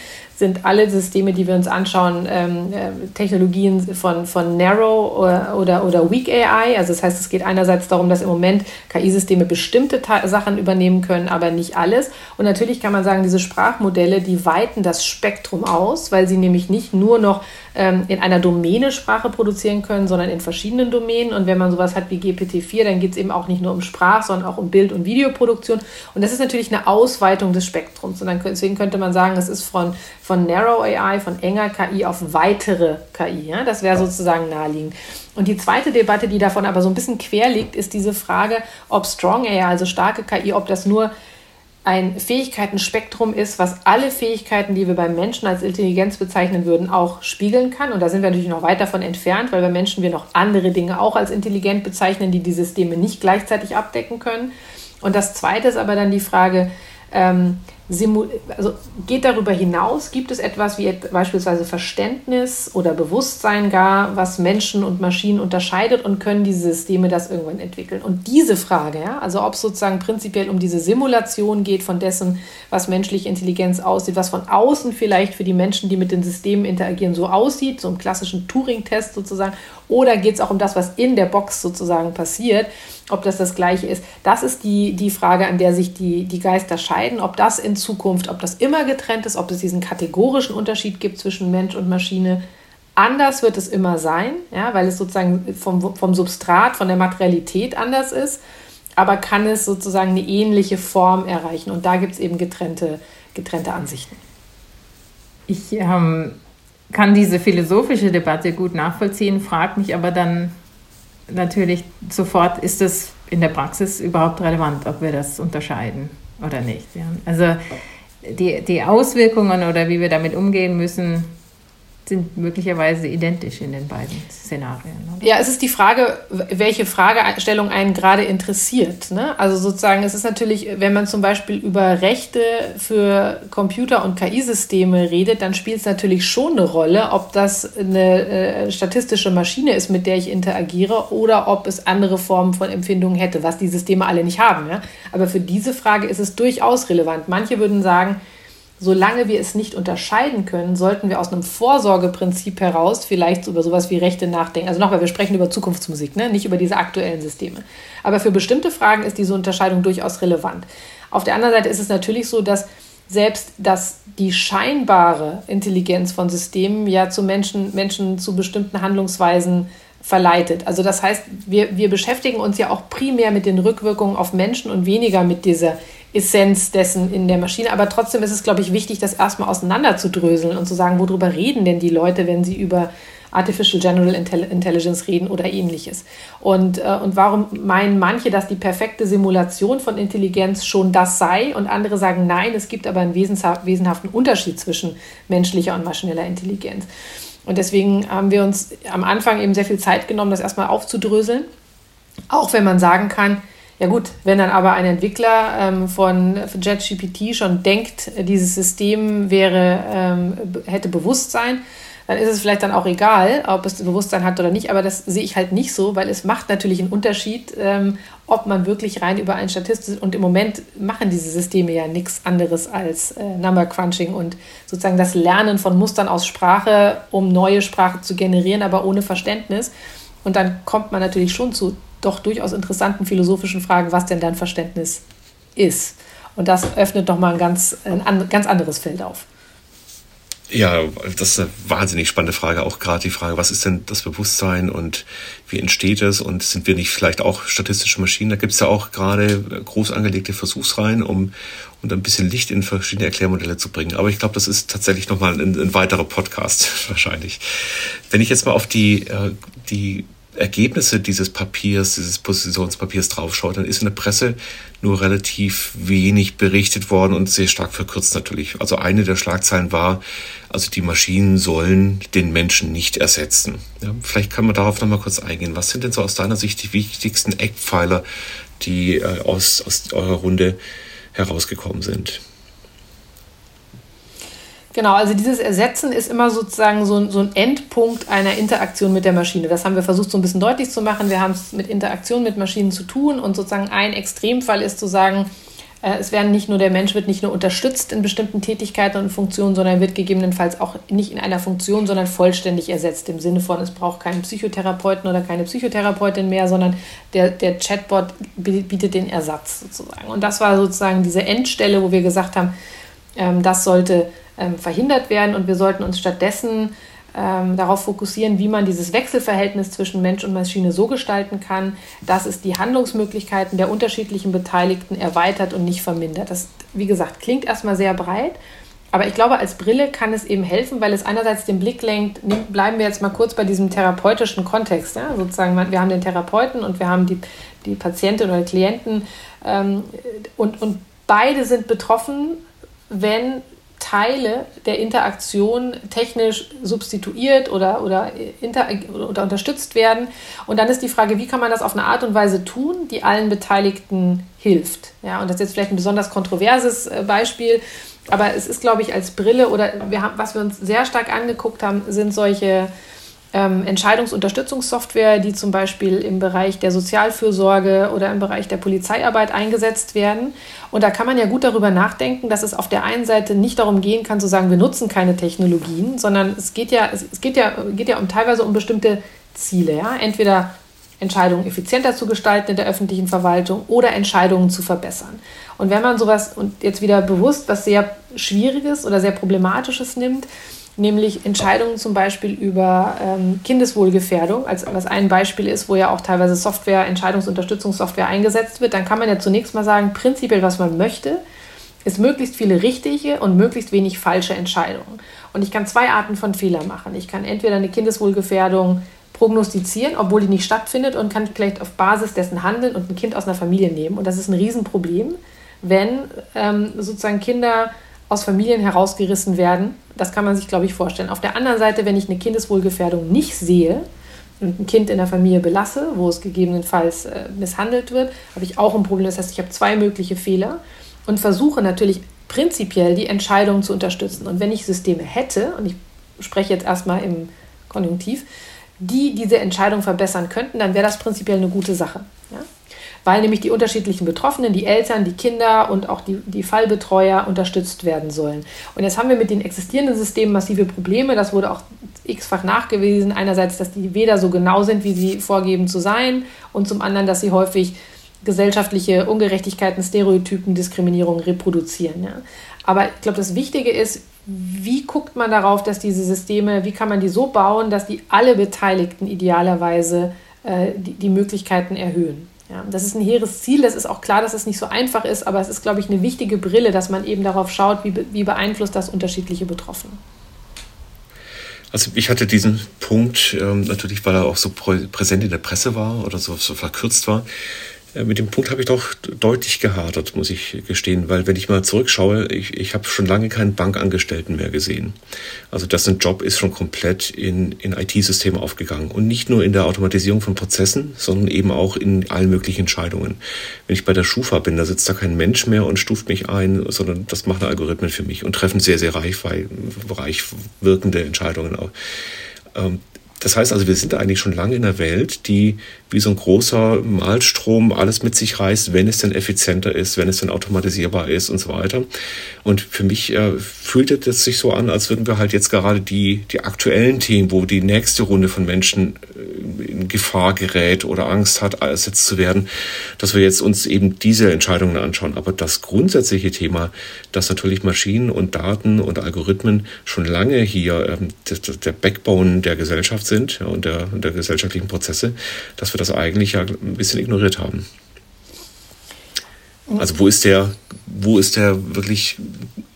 Speaker 3: sind alle Systeme, die wir uns anschauen, ähm, äh, Technologien von, von Narrow oder, oder, oder Weak AI. Also das heißt, es geht einerseits darum, dass im Moment KI-Systeme bestimmte Ta Sachen übernehmen können, aber nicht alles. Und natürlich kann man sagen, diese Sprachmodelle, die weiten das Spektrum aus, weil sie nämlich nicht nur noch ähm, in einer Domäne Sprache produzieren können, sondern in verschiedenen Domänen. Und wenn man sowas hat wie GPT-4, dann geht es eben auch nicht nur um Sprach, sondern auch um Bild- und Videoproduktion. Und das ist natürlich eine Ausweitung des Spektrums. Und dann, deswegen könnte man sagen, es ist von von Narrow AI, von enger KI auf weitere KI. Ja? Das wäre sozusagen naheliegend. Und die zweite Debatte, die davon aber so ein bisschen quer liegt, ist diese Frage, ob Strong AI, also starke KI, ob das nur ein Fähigkeitenspektrum ist, was alle Fähigkeiten, die wir beim Menschen als Intelligenz bezeichnen würden, auch spiegeln kann. Und da sind wir natürlich noch weit davon entfernt, weil bei Menschen wir noch andere Dinge auch als intelligent bezeichnen, die die Systeme nicht gleichzeitig abdecken können. Und das Zweite ist aber dann die Frage, ähm, also geht darüber hinaus, gibt es etwas wie beispielsweise Verständnis oder Bewusstsein gar, was Menschen und Maschinen unterscheidet und können diese Systeme das irgendwann entwickeln? Und diese Frage, ja, also ob es sozusagen prinzipiell um diese Simulation geht von dessen, was menschliche Intelligenz aussieht, was von außen vielleicht für die Menschen, die mit den Systemen interagieren, so aussieht, so im klassischen Turing-Test sozusagen, oder geht es auch um das, was in der Box sozusagen passiert, ob das das Gleiche ist? Das ist die, die Frage, an der sich die, die Geister scheiden, ob das in Zukunft, ob das immer getrennt ist, ob es diesen kategorischen Unterschied gibt zwischen Mensch und Maschine. Anders wird es immer sein, ja, weil es sozusagen vom, vom Substrat, von der Materialität anders ist, aber kann es sozusagen eine ähnliche Form erreichen. Und da gibt es eben getrennte, getrennte Ansichten.
Speaker 2: Ich ähm, kann diese philosophische Debatte gut nachvollziehen, frage mich aber dann natürlich sofort, ist das in der Praxis überhaupt relevant, ob wir das unterscheiden oder nicht. Ja. Also die, die Auswirkungen oder wie wir damit umgehen müssen, sind möglicherweise identisch in den beiden Szenarien.
Speaker 3: Oder? Ja, es ist die Frage, welche Fragestellung einen gerade interessiert. Ne? Also sozusagen, es ist natürlich, wenn man zum Beispiel über Rechte für Computer- und KI-Systeme redet, dann spielt es natürlich schon eine Rolle, ob das eine äh, statistische Maschine ist, mit der ich interagiere, oder ob es andere Formen von Empfindungen hätte, was die Systeme alle nicht haben. Ja? Aber für diese Frage ist es durchaus relevant. Manche würden sagen, solange wir es nicht unterscheiden können, sollten wir aus einem Vorsorgeprinzip heraus vielleicht über sowas wie Rechte nachdenken. Also nochmal, wir sprechen über Zukunftsmusik, ne? nicht über diese aktuellen Systeme. Aber für bestimmte Fragen ist diese Unterscheidung durchaus relevant. Auf der anderen Seite ist es natürlich so, dass selbst dass die scheinbare Intelligenz von Systemen ja zu Menschen, Menschen zu bestimmten Handlungsweisen verleitet. Also das heißt, wir, wir beschäftigen uns ja auch primär mit den Rückwirkungen auf Menschen und weniger mit dieser Essenz dessen in der Maschine. Aber trotzdem ist es, glaube ich, wichtig, das erstmal auseinanderzudröseln und zu sagen, worüber reden denn die Leute, wenn sie über Artificial General Intelligence reden oder ähnliches. Und, äh, und warum meinen manche, dass die perfekte Simulation von Intelligenz schon das sei und andere sagen, nein, es gibt aber einen wesenhaften Unterschied zwischen menschlicher und maschineller Intelligenz. Und deswegen haben wir uns am Anfang eben sehr viel Zeit genommen, das erstmal aufzudröseln. Auch wenn man sagen kann, ja gut, wenn dann aber ein Entwickler ähm, von JetGPT schon denkt, dieses System wäre, ähm, hätte Bewusstsein, dann ist es vielleicht dann auch egal, ob es Bewusstsein hat oder nicht, aber das sehe ich halt nicht so, weil es macht natürlich einen Unterschied, ähm, ob man wirklich rein über ein Statistik und im Moment machen diese Systeme ja nichts anderes als äh, Number Crunching und sozusagen das Lernen von Mustern aus Sprache, um neue Sprache zu generieren, aber ohne Verständnis. Und dann kommt man natürlich schon zu doch durchaus interessanten philosophischen Fragen, was denn dein Verständnis ist. Und das öffnet nochmal ein ganz, ein ganz anderes Feld auf.
Speaker 1: Ja, das ist eine wahnsinnig spannende Frage. Auch gerade die Frage, was ist denn das Bewusstsein und wie entsteht es? Und sind wir nicht vielleicht auch statistische Maschinen? Da gibt es ja auch gerade groß angelegte Versuchsreihen, um, um ein bisschen Licht in verschiedene Erklärmodelle zu bringen. Aber ich glaube, das ist tatsächlich nochmal ein, ein weiterer Podcast wahrscheinlich. Wenn ich jetzt mal auf die, äh, die Ergebnisse dieses Papiers, dieses Positionspapiers draufschaut, dann ist in der Presse nur relativ wenig berichtet worden und sehr stark verkürzt natürlich. Also eine der Schlagzeilen war, also die Maschinen sollen den Menschen nicht ersetzen. Ja, vielleicht kann man darauf nochmal kurz eingehen. Was sind denn so aus deiner Sicht die wichtigsten Eckpfeiler, die äh, aus, aus eurer Runde herausgekommen sind?
Speaker 3: Genau, also dieses Ersetzen ist immer sozusagen so, so ein Endpunkt einer Interaktion mit der Maschine. Das haben wir versucht so ein bisschen deutlich zu machen. Wir haben es mit Interaktion mit Maschinen zu tun und sozusagen ein Extremfall ist zu sagen, äh, es werden nicht nur der Mensch wird nicht nur unterstützt in bestimmten Tätigkeiten und Funktionen, sondern wird gegebenenfalls auch nicht in einer Funktion, sondern vollständig ersetzt. Im Sinne von, es braucht keinen Psychotherapeuten oder keine Psychotherapeutin mehr, sondern der, der Chatbot bietet den Ersatz sozusagen. Und das war sozusagen diese Endstelle, wo wir gesagt haben, ähm, das sollte ähm, verhindert werden und wir sollten uns stattdessen ähm, darauf fokussieren, wie man dieses Wechselverhältnis zwischen Mensch und Maschine so gestalten kann, dass es die Handlungsmöglichkeiten der unterschiedlichen Beteiligten erweitert und nicht vermindert. Das, wie gesagt, klingt erstmal sehr breit, aber ich glaube, als Brille kann es eben helfen, weil es einerseits den Blick lenkt, bleiben wir jetzt mal kurz bei diesem therapeutischen Kontext. Ja? Sozusagen, wir haben den Therapeuten und wir haben die, die Patientin oder Klienten ähm, und, und beide sind betroffen, wenn Teile der Interaktion technisch substituiert oder, oder, inter, oder unterstützt werden. Und dann ist die Frage, wie kann man das auf eine Art und Weise tun, die allen Beteiligten hilft. Ja, und das ist jetzt vielleicht ein besonders kontroverses äh, Beispiel, aber es ist, glaube ich, als Brille oder wir haben, was wir uns sehr stark angeguckt haben, sind solche ähm, Entscheidungsunterstützungssoftware, die zum Beispiel im Bereich der Sozialfürsorge oder im Bereich der Polizeiarbeit eingesetzt werden. Und da kann man ja gut darüber nachdenken, dass es auf der einen Seite nicht darum gehen kann, zu sagen, wir nutzen keine Technologien, sondern es geht ja, es geht ja, geht ja um teilweise um bestimmte Ziele. Ja? Entweder Entscheidungen effizienter zu gestalten in der öffentlichen Verwaltung oder Entscheidungen zu verbessern. Und wenn man sowas und jetzt wieder bewusst was sehr Schwieriges oder sehr Problematisches nimmt, nämlich Entscheidungen zum Beispiel über ähm, Kindeswohlgefährdung, als was ein Beispiel ist, wo ja auch teilweise Software, Entscheidungsunterstützungssoftware eingesetzt wird, dann kann man ja zunächst mal sagen, prinzipiell, was man möchte, ist möglichst viele richtige und möglichst wenig falsche Entscheidungen. Und ich kann zwei Arten von Fehler machen. Ich kann entweder eine Kindeswohlgefährdung prognostizieren, obwohl die nicht stattfindet und kann vielleicht auf Basis dessen handeln und ein Kind aus einer Familie nehmen. Und das ist ein Riesenproblem, wenn ähm, sozusagen Kinder aus Familien herausgerissen werden. Das kann man sich, glaube ich, vorstellen. Auf der anderen Seite, wenn ich eine Kindeswohlgefährdung nicht sehe und ein Kind in der Familie belasse, wo es gegebenenfalls äh, misshandelt wird, habe ich auch ein Problem. Das heißt, ich habe zwei mögliche Fehler und versuche natürlich prinzipiell die Entscheidung zu unterstützen. Und wenn ich Systeme hätte, und ich spreche jetzt erstmal im Konjunktiv, die diese Entscheidung verbessern könnten, dann wäre das prinzipiell eine gute Sache. Ja? Weil nämlich die unterschiedlichen Betroffenen, die Eltern, die Kinder und auch die, die Fallbetreuer unterstützt werden sollen. Und jetzt haben wir mit den existierenden Systemen massive Probleme. Das wurde auch x-fach nachgewiesen. Einerseits, dass die weder so genau sind, wie sie vorgeben zu sein, und zum anderen, dass sie häufig gesellschaftliche Ungerechtigkeiten, Stereotypen, Diskriminierung reproduzieren. Ja. Aber ich glaube, das Wichtige ist, wie guckt man darauf, dass diese Systeme, wie kann man die so bauen, dass die alle Beteiligten idealerweise äh, die, die Möglichkeiten erhöhen. Ja, das ist ein hehres Ziel, das ist auch klar, dass es nicht so einfach ist, aber es ist, glaube ich, eine wichtige Brille, dass man eben darauf schaut, wie, wie beeinflusst das unterschiedliche Betroffene.
Speaker 1: Also ich hatte diesen Punkt, ähm, natürlich weil er auch so präsent in der Presse war oder so, so verkürzt war, mit dem Punkt habe ich doch deutlich gehadert, muss ich gestehen, weil wenn ich mal zurückschaue, ich, ich habe schon lange keinen Bankangestellten mehr gesehen. Also das ein Job ist schon komplett in, in IT-Systeme aufgegangen und nicht nur in der Automatisierung von Prozessen, sondern eben auch in allen möglichen Entscheidungen. Wenn ich bei der Schufa bin, da sitzt da kein Mensch mehr und stuft mich ein, sondern das machen Algorithmen für mich und treffen sehr, sehr reich, reich wirkende Entscheidungen. Ähm, das heißt also, wir sind eigentlich schon lange in einer Welt, die wie so ein großer Malstrom alles mit sich reißt, wenn es denn effizienter ist, wenn es denn automatisierbar ist und so weiter. Und für mich äh, fühlte es sich so an, als würden wir halt jetzt gerade die, die aktuellen Themen, wo die nächste Runde von Menschen äh, in Gefahr gerät oder Angst hat, ersetzt zu werden, dass wir jetzt uns eben diese Entscheidungen anschauen. Aber das grundsätzliche Thema, dass natürlich Maschinen und Daten und Algorithmen schon lange hier ähm, der, der Backbone der Gesellschaft sind ja, und der, der gesellschaftlichen Prozesse, dass wir das eigentlich ja ein bisschen ignoriert haben. Also wo ist der, wo ist der wirklich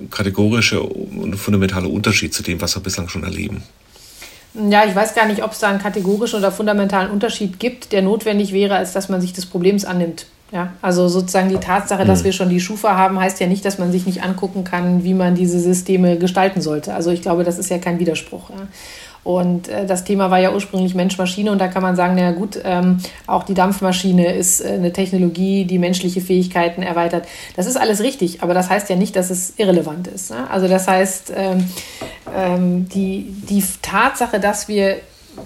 Speaker 1: kategorische und fundamentale Unterschied zu dem, was wir bislang schon erleben?
Speaker 3: Ja, ich weiß gar nicht, ob es da einen kategorischen oder fundamentalen Unterschied gibt, der notwendig wäre, als dass man sich des Problems annimmt. Ja, also sozusagen die Tatsache, dass hm. wir schon die Schufa haben, heißt ja nicht, dass man sich nicht angucken kann, wie man diese Systeme gestalten sollte. Also ich glaube, das ist ja kein Widerspruch. Ja. Und äh, das Thema war ja ursprünglich Mensch-Maschine und da kann man sagen, na gut, ähm, auch die Dampfmaschine ist äh, eine Technologie, die menschliche Fähigkeiten erweitert. Das ist alles richtig, aber das heißt ja nicht, dass es irrelevant ist. Ne? Also das heißt, ähm, ähm, die, die Tatsache, dass wir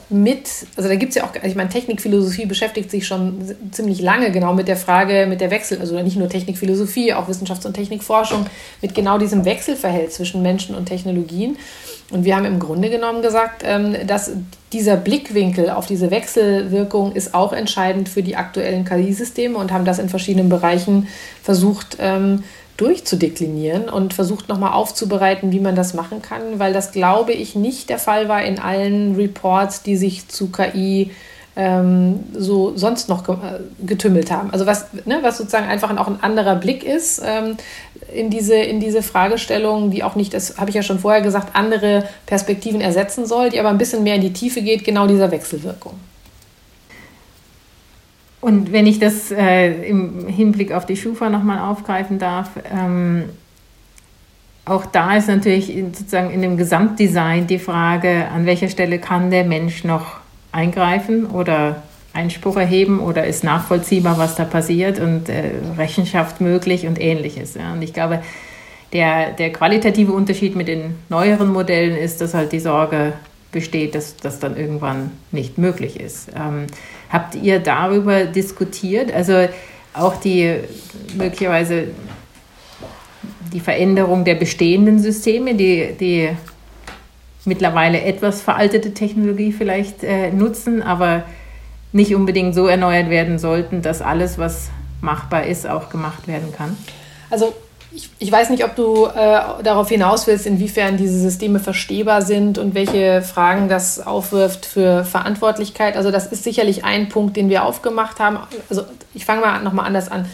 Speaker 3: mit, also da gibt es ja auch, ich meine, Technikphilosophie beschäftigt sich schon ziemlich lange genau mit der Frage, mit der Wechsel, also nicht nur Technikphilosophie, auch Wissenschafts- und Technikforschung, mit genau diesem Wechselverhältnis zwischen Menschen und Technologien. Und wir haben im Grunde genommen gesagt, ähm, dass dieser Blickwinkel auf diese Wechselwirkung ist auch entscheidend für die aktuellen KI-Systeme und haben das in verschiedenen Bereichen versucht ähm, durchzudeklinieren und versucht nochmal aufzubereiten, wie man das machen kann, weil das, glaube ich, nicht der Fall war in allen Reports, die sich zu KI ähm, so sonst noch äh, getümmelt haben. Also was, ne, was sozusagen einfach auch ein anderer Blick ist ähm, in, diese, in diese Fragestellung, die auch nicht, das habe ich ja schon vorher gesagt, andere Perspektiven ersetzen soll, die aber ein bisschen mehr in die Tiefe geht, genau dieser Wechselwirkung.
Speaker 2: Und wenn ich das äh, im Hinblick auf die Schufa nochmal aufgreifen darf, ähm, auch da ist natürlich sozusagen in dem Gesamtdesign die Frage, an welcher Stelle kann der Mensch noch eingreifen oder Einspruch erheben oder ist nachvollziehbar, was da passiert und äh, Rechenschaft möglich und ähnliches. Ja. Und ich glaube, der, der qualitative Unterschied mit den neueren Modellen ist, dass halt die Sorge besteht, dass das dann irgendwann nicht möglich ist. Ähm, habt ihr darüber diskutiert? Also auch die möglicherweise die Veränderung der bestehenden Systeme, die, die mittlerweile etwas veraltete Technologie vielleicht äh, nutzen, aber nicht unbedingt so erneuert werden sollten, dass alles, was machbar ist, auch gemacht werden kann?
Speaker 3: Also ich, ich weiß nicht, ob du äh, darauf hinaus willst, inwiefern diese Systeme verstehbar sind und welche Fragen das aufwirft für Verantwortlichkeit. Also das ist sicherlich ein Punkt, den wir aufgemacht haben. Also ich fange mal nochmal anders an.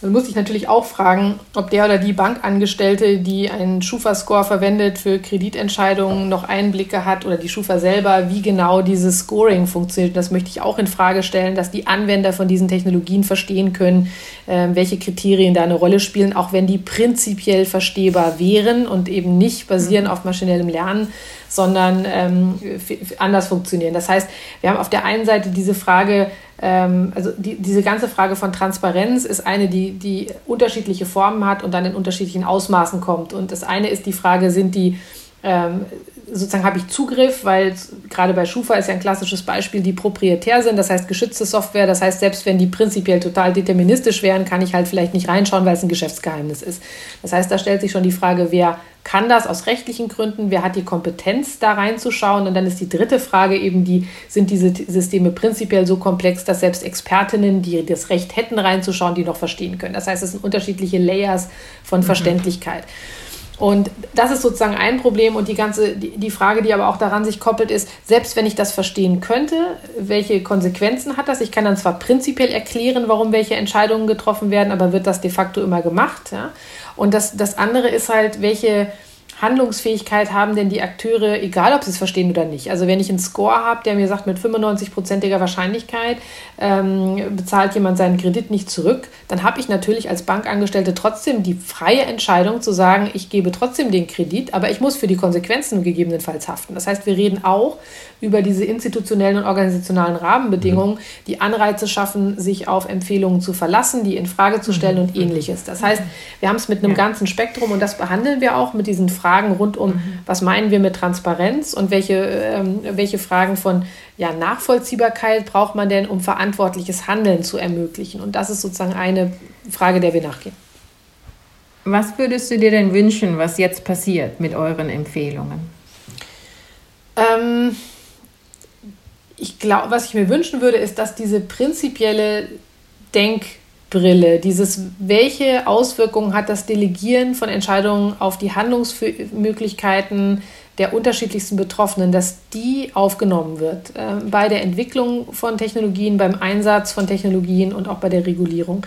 Speaker 3: Dann muss ich natürlich auch fragen, ob der oder die Bankangestellte, die einen Schufa-Score verwendet für Kreditentscheidungen, noch Einblicke hat oder die Schufa selber, wie genau dieses Scoring funktioniert. Das möchte ich auch in Frage stellen, dass die Anwender von diesen Technologien verstehen können, äh, welche Kriterien da eine Rolle spielen, auch wenn die prinzipiell verstehbar wären und eben nicht basieren auf maschinellem Lernen, sondern ähm, anders funktionieren. Das heißt, wir haben auf der einen Seite diese Frage, ähm, also die, diese ganze Frage von Transparenz ist eine, die, die unterschiedliche Formen hat und dann in unterschiedlichen Ausmaßen kommt. Und das eine ist die Frage, sind die ähm, sozusagen habe ich Zugriff, weil gerade bei Schufa ist ja ein klassisches Beispiel, die proprietär sind, das heißt geschützte Software, das heißt, selbst wenn die prinzipiell total deterministisch wären, kann ich halt vielleicht nicht reinschauen, weil es ein Geschäftsgeheimnis ist. Das heißt, da stellt sich schon die Frage, wer kann das aus rechtlichen Gründen, wer hat die Kompetenz, da reinzuschauen? Und dann ist die dritte Frage eben die, sind diese Systeme prinzipiell so komplex, dass selbst Expertinnen, die das Recht hätten, reinzuschauen, die noch verstehen können. Das heißt, es sind unterschiedliche Layers von mhm. Und das ist sozusagen ein Problem und die ganze, die, die Frage, die aber auch daran sich koppelt, ist, selbst wenn ich das verstehen könnte, welche Konsequenzen hat das? Ich kann dann zwar prinzipiell erklären, warum welche Entscheidungen getroffen werden, aber wird das de facto immer gemacht? Ja? Und das, das andere ist halt, welche, Handlungsfähigkeit haben denn die Akteure, egal ob sie es verstehen oder nicht? Also wenn ich einen Score habe, der mir sagt, mit 95-prozentiger Wahrscheinlichkeit ähm, bezahlt jemand seinen Kredit nicht zurück, dann habe ich natürlich als Bankangestellte trotzdem die freie Entscheidung zu sagen, ich gebe trotzdem den Kredit, aber ich muss für die Konsequenzen gegebenenfalls haften. Das heißt, wir reden auch über diese institutionellen und organisationalen Rahmenbedingungen, mhm. die Anreize schaffen, sich auf Empfehlungen zu verlassen, die in Frage zu stellen mhm. und ähnliches. Das heißt, wir haben es mit einem ganzen Spektrum und das behandeln wir auch mit diesen Fragen Fragen rund um, mhm. was meinen wir mit Transparenz und welche, ähm, welche Fragen von ja, Nachvollziehbarkeit braucht man denn, um verantwortliches Handeln zu ermöglichen. Und das ist sozusagen eine Frage, der wir nachgehen.
Speaker 2: Was würdest du dir denn wünschen, was jetzt passiert mit euren Empfehlungen?
Speaker 3: Ähm, ich glaube, was ich mir wünschen würde, ist, dass diese prinzipielle Denk- Brille, dieses, welche Auswirkungen hat das Delegieren von Entscheidungen auf die Handlungsmöglichkeiten der unterschiedlichsten Betroffenen, dass die aufgenommen wird äh, bei der Entwicklung von Technologien, beim Einsatz von Technologien und auch bei der Regulierung.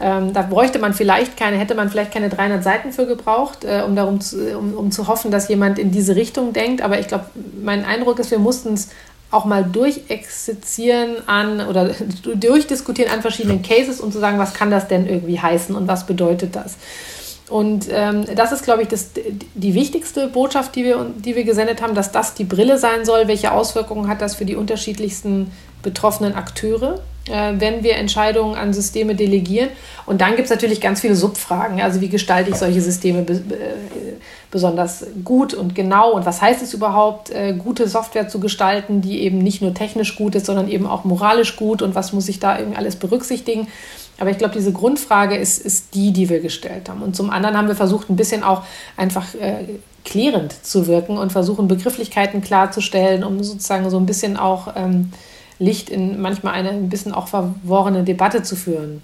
Speaker 3: Ähm, da bräuchte man vielleicht keine, hätte man vielleicht keine 300 Seiten für gebraucht, äh, um darum zu, um, um zu hoffen, dass jemand in diese Richtung denkt. Aber ich glaube, mein Eindruck ist, wir mussten es auch mal durchexerzieren an oder durchdiskutieren an verschiedenen Cases und zu sagen, was kann das denn irgendwie heißen und was bedeutet das. Und ähm, das ist, glaube ich, das, die wichtigste Botschaft, die wir, die wir gesendet haben, dass das die Brille sein soll. Welche Auswirkungen hat das für die unterschiedlichsten betroffenen Akteure? Äh, wenn wir Entscheidungen an Systeme delegieren. Und dann gibt es natürlich ganz viele Subfragen. Also wie gestalte ich solche Systeme äh, besonders gut und genau? Und was heißt es überhaupt, äh, gute Software zu gestalten, die eben nicht nur technisch gut ist, sondern eben auch moralisch gut? Und was muss ich da irgendwie alles berücksichtigen? Aber ich glaube, diese Grundfrage ist, ist die, die wir gestellt haben. Und zum anderen haben wir versucht, ein bisschen auch einfach äh, klärend zu wirken und versuchen, Begrifflichkeiten klarzustellen, um sozusagen so ein bisschen auch ähm, Licht in manchmal eine ein bisschen auch verworrene Debatte zu führen.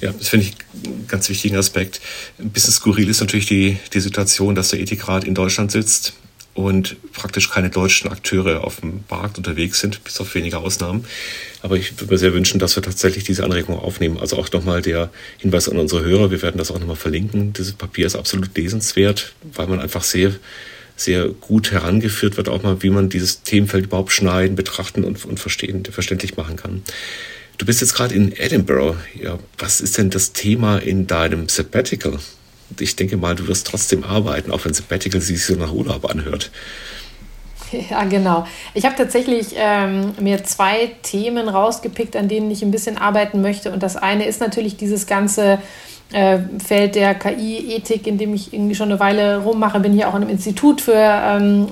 Speaker 1: Ja, das finde ich einen ganz wichtigen Aspekt. Ein bisschen skurril ist natürlich die, die Situation, dass der Ethikrat in Deutschland sitzt und praktisch keine deutschen Akteure auf dem Markt unterwegs sind, bis auf wenige Ausnahmen. Aber ich würde mir sehr wünschen, dass wir tatsächlich diese Anregung aufnehmen. Also auch nochmal der Hinweis an unsere Hörer, wir werden das auch nochmal verlinken. Dieses Papier ist absolut lesenswert, weil man einfach sehr sehr gut herangeführt wird, auch mal, wie man dieses Themenfeld überhaupt schneiden, betrachten und, und verstehen, verständlich machen kann. Du bist jetzt gerade in Edinburgh. Ja, was ist denn das Thema in deinem Sabbatical? ich denke mal, du wirst trotzdem arbeiten, auch wenn Sabbatical sich so nach Urlaub anhört.
Speaker 3: Ja, genau. Ich habe tatsächlich ähm, mir zwei Themen rausgepickt, an denen ich ein bisschen arbeiten möchte. Und das eine ist natürlich dieses ganze äh, Feld der KI-Ethik, in dem ich irgendwie schon eine Weile rummache. Bin hier auch in einem Institut für, ähm,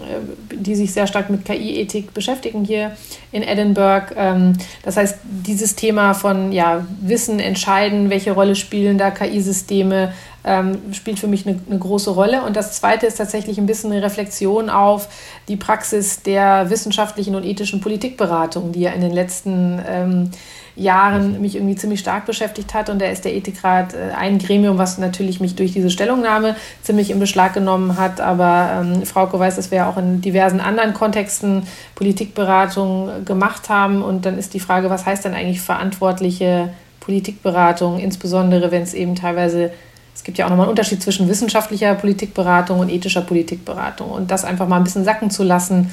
Speaker 3: die sich sehr stark mit KI-Ethik beschäftigen hier in Edinburgh. Ähm, das heißt, dieses Thema von ja, Wissen, Entscheiden, welche Rolle spielen da KI-Systeme, ähm, spielt für mich eine, eine, große Rolle. Und das Zweite ist tatsächlich ein bisschen eine Reflexion auf die Praxis der wissenschaftlichen und ethischen Politikberatung, die ja in den letzten ähm, Jahren mich irgendwie ziemlich stark beschäftigt hat. Und da ist der Ethikrat äh, ein Gremium, was natürlich mich durch diese Stellungnahme ziemlich in Beschlag genommen hat. Aber ähm, Frauke weiß, dass wir ja auch in diversen anderen Kontexten Politikberatung gemacht haben. Und dann ist die Frage, was heißt denn eigentlich verantwortliche Politikberatung, insbesondere wenn es eben teilweise es gibt ja auch nochmal einen Unterschied zwischen wissenschaftlicher Politikberatung und ethischer Politikberatung. Und das einfach mal ein bisschen sacken zu lassen,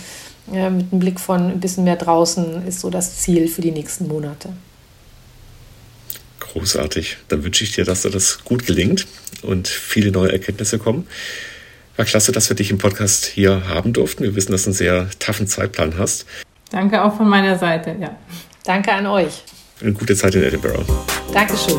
Speaker 3: äh, mit einem Blick von ein bisschen mehr draußen, ist so das Ziel für die nächsten Monate.
Speaker 1: Großartig. Dann wünsche ich dir, dass dir das gut gelingt und viele neue Erkenntnisse kommen. War klasse, dass wir dich im Podcast hier haben durften. Wir wissen, dass du einen sehr taffen Zeitplan hast.
Speaker 2: Danke auch von meiner Seite, ja.
Speaker 3: Danke an euch.
Speaker 1: Eine gute Zeit in Edinburgh.
Speaker 3: Dankeschön.